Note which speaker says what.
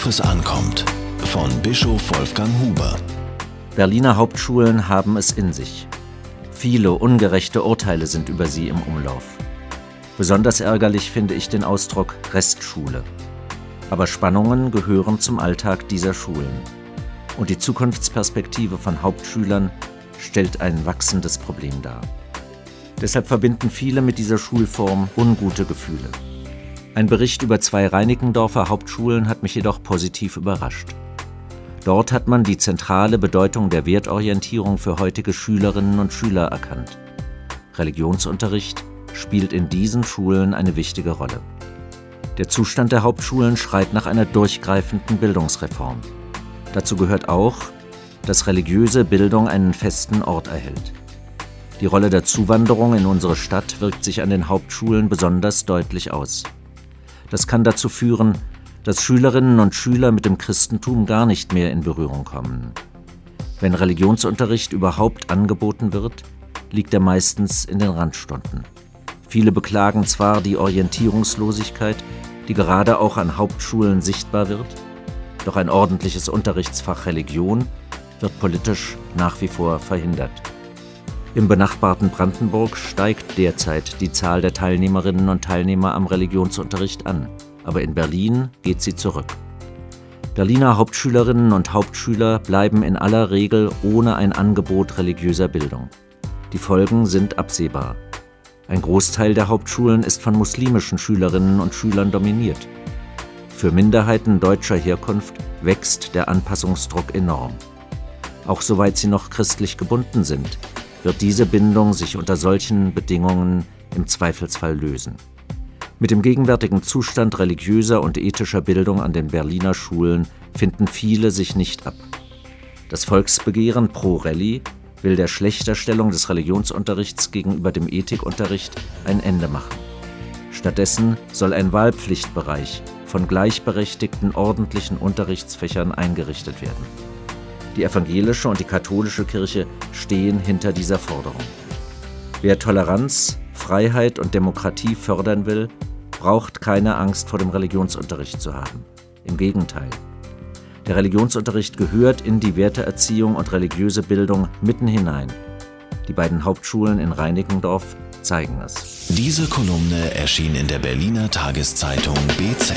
Speaker 1: Worauf es ankommt. Von Bischof Wolfgang Huber.
Speaker 2: Berliner Hauptschulen haben es in sich. Viele ungerechte Urteile sind über sie im Umlauf. Besonders ärgerlich finde ich den Ausdruck Restschule. Aber Spannungen gehören zum Alltag dieser Schulen. Und die Zukunftsperspektive von Hauptschülern stellt ein wachsendes Problem dar. Deshalb verbinden viele mit dieser Schulform ungute Gefühle. Ein Bericht über zwei Reinickendorfer Hauptschulen hat mich jedoch positiv überrascht. Dort hat man die zentrale Bedeutung der Wertorientierung für heutige Schülerinnen und Schüler erkannt. Religionsunterricht spielt in diesen Schulen eine wichtige Rolle. Der Zustand der Hauptschulen schreit nach einer durchgreifenden Bildungsreform. Dazu gehört auch, dass religiöse Bildung einen festen Ort erhält. Die Rolle der Zuwanderung in unsere Stadt wirkt sich an den Hauptschulen besonders deutlich aus. Das kann dazu führen, dass Schülerinnen und Schüler mit dem Christentum gar nicht mehr in Berührung kommen. Wenn Religionsunterricht überhaupt angeboten wird, liegt er meistens in den Randstunden. Viele beklagen zwar die Orientierungslosigkeit, die gerade auch an Hauptschulen sichtbar wird, doch ein ordentliches Unterrichtsfach Religion wird politisch nach wie vor verhindert. Im benachbarten Brandenburg steigt derzeit die Zahl der Teilnehmerinnen und Teilnehmer am Religionsunterricht an, aber in Berlin geht sie zurück. Berliner Hauptschülerinnen und Hauptschüler bleiben in aller Regel ohne ein Angebot religiöser Bildung. Die Folgen sind absehbar. Ein Großteil der Hauptschulen ist von muslimischen Schülerinnen und Schülern dominiert. Für Minderheiten deutscher Herkunft wächst der Anpassungsdruck enorm. Auch soweit sie noch christlich gebunden sind, wird diese Bindung sich unter solchen Bedingungen im Zweifelsfall lösen. Mit dem gegenwärtigen Zustand religiöser und ethischer Bildung an den Berliner Schulen finden viele sich nicht ab. Das Volksbegehren pro Rallye will der Schlechterstellung des Religionsunterrichts gegenüber dem Ethikunterricht ein Ende machen. Stattdessen soll ein Wahlpflichtbereich von gleichberechtigten ordentlichen Unterrichtsfächern eingerichtet werden. Die evangelische und die katholische Kirche stehen hinter dieser Forderung. Wer Toleranz, Freiheit und Demokratie fördern will, braucht keine Angst vor dem Religionsunterricht zu haben. Im Gegenteil. Der Religionsunterricht gehört in die Werteerziehung und religiöse Bildung mitten hinein. Die beiden Hauptschulen in Reinickendorf zeigen es.
Speaker 1: Diese Kolumne erschien in der Berliner Tageszeitung BZ.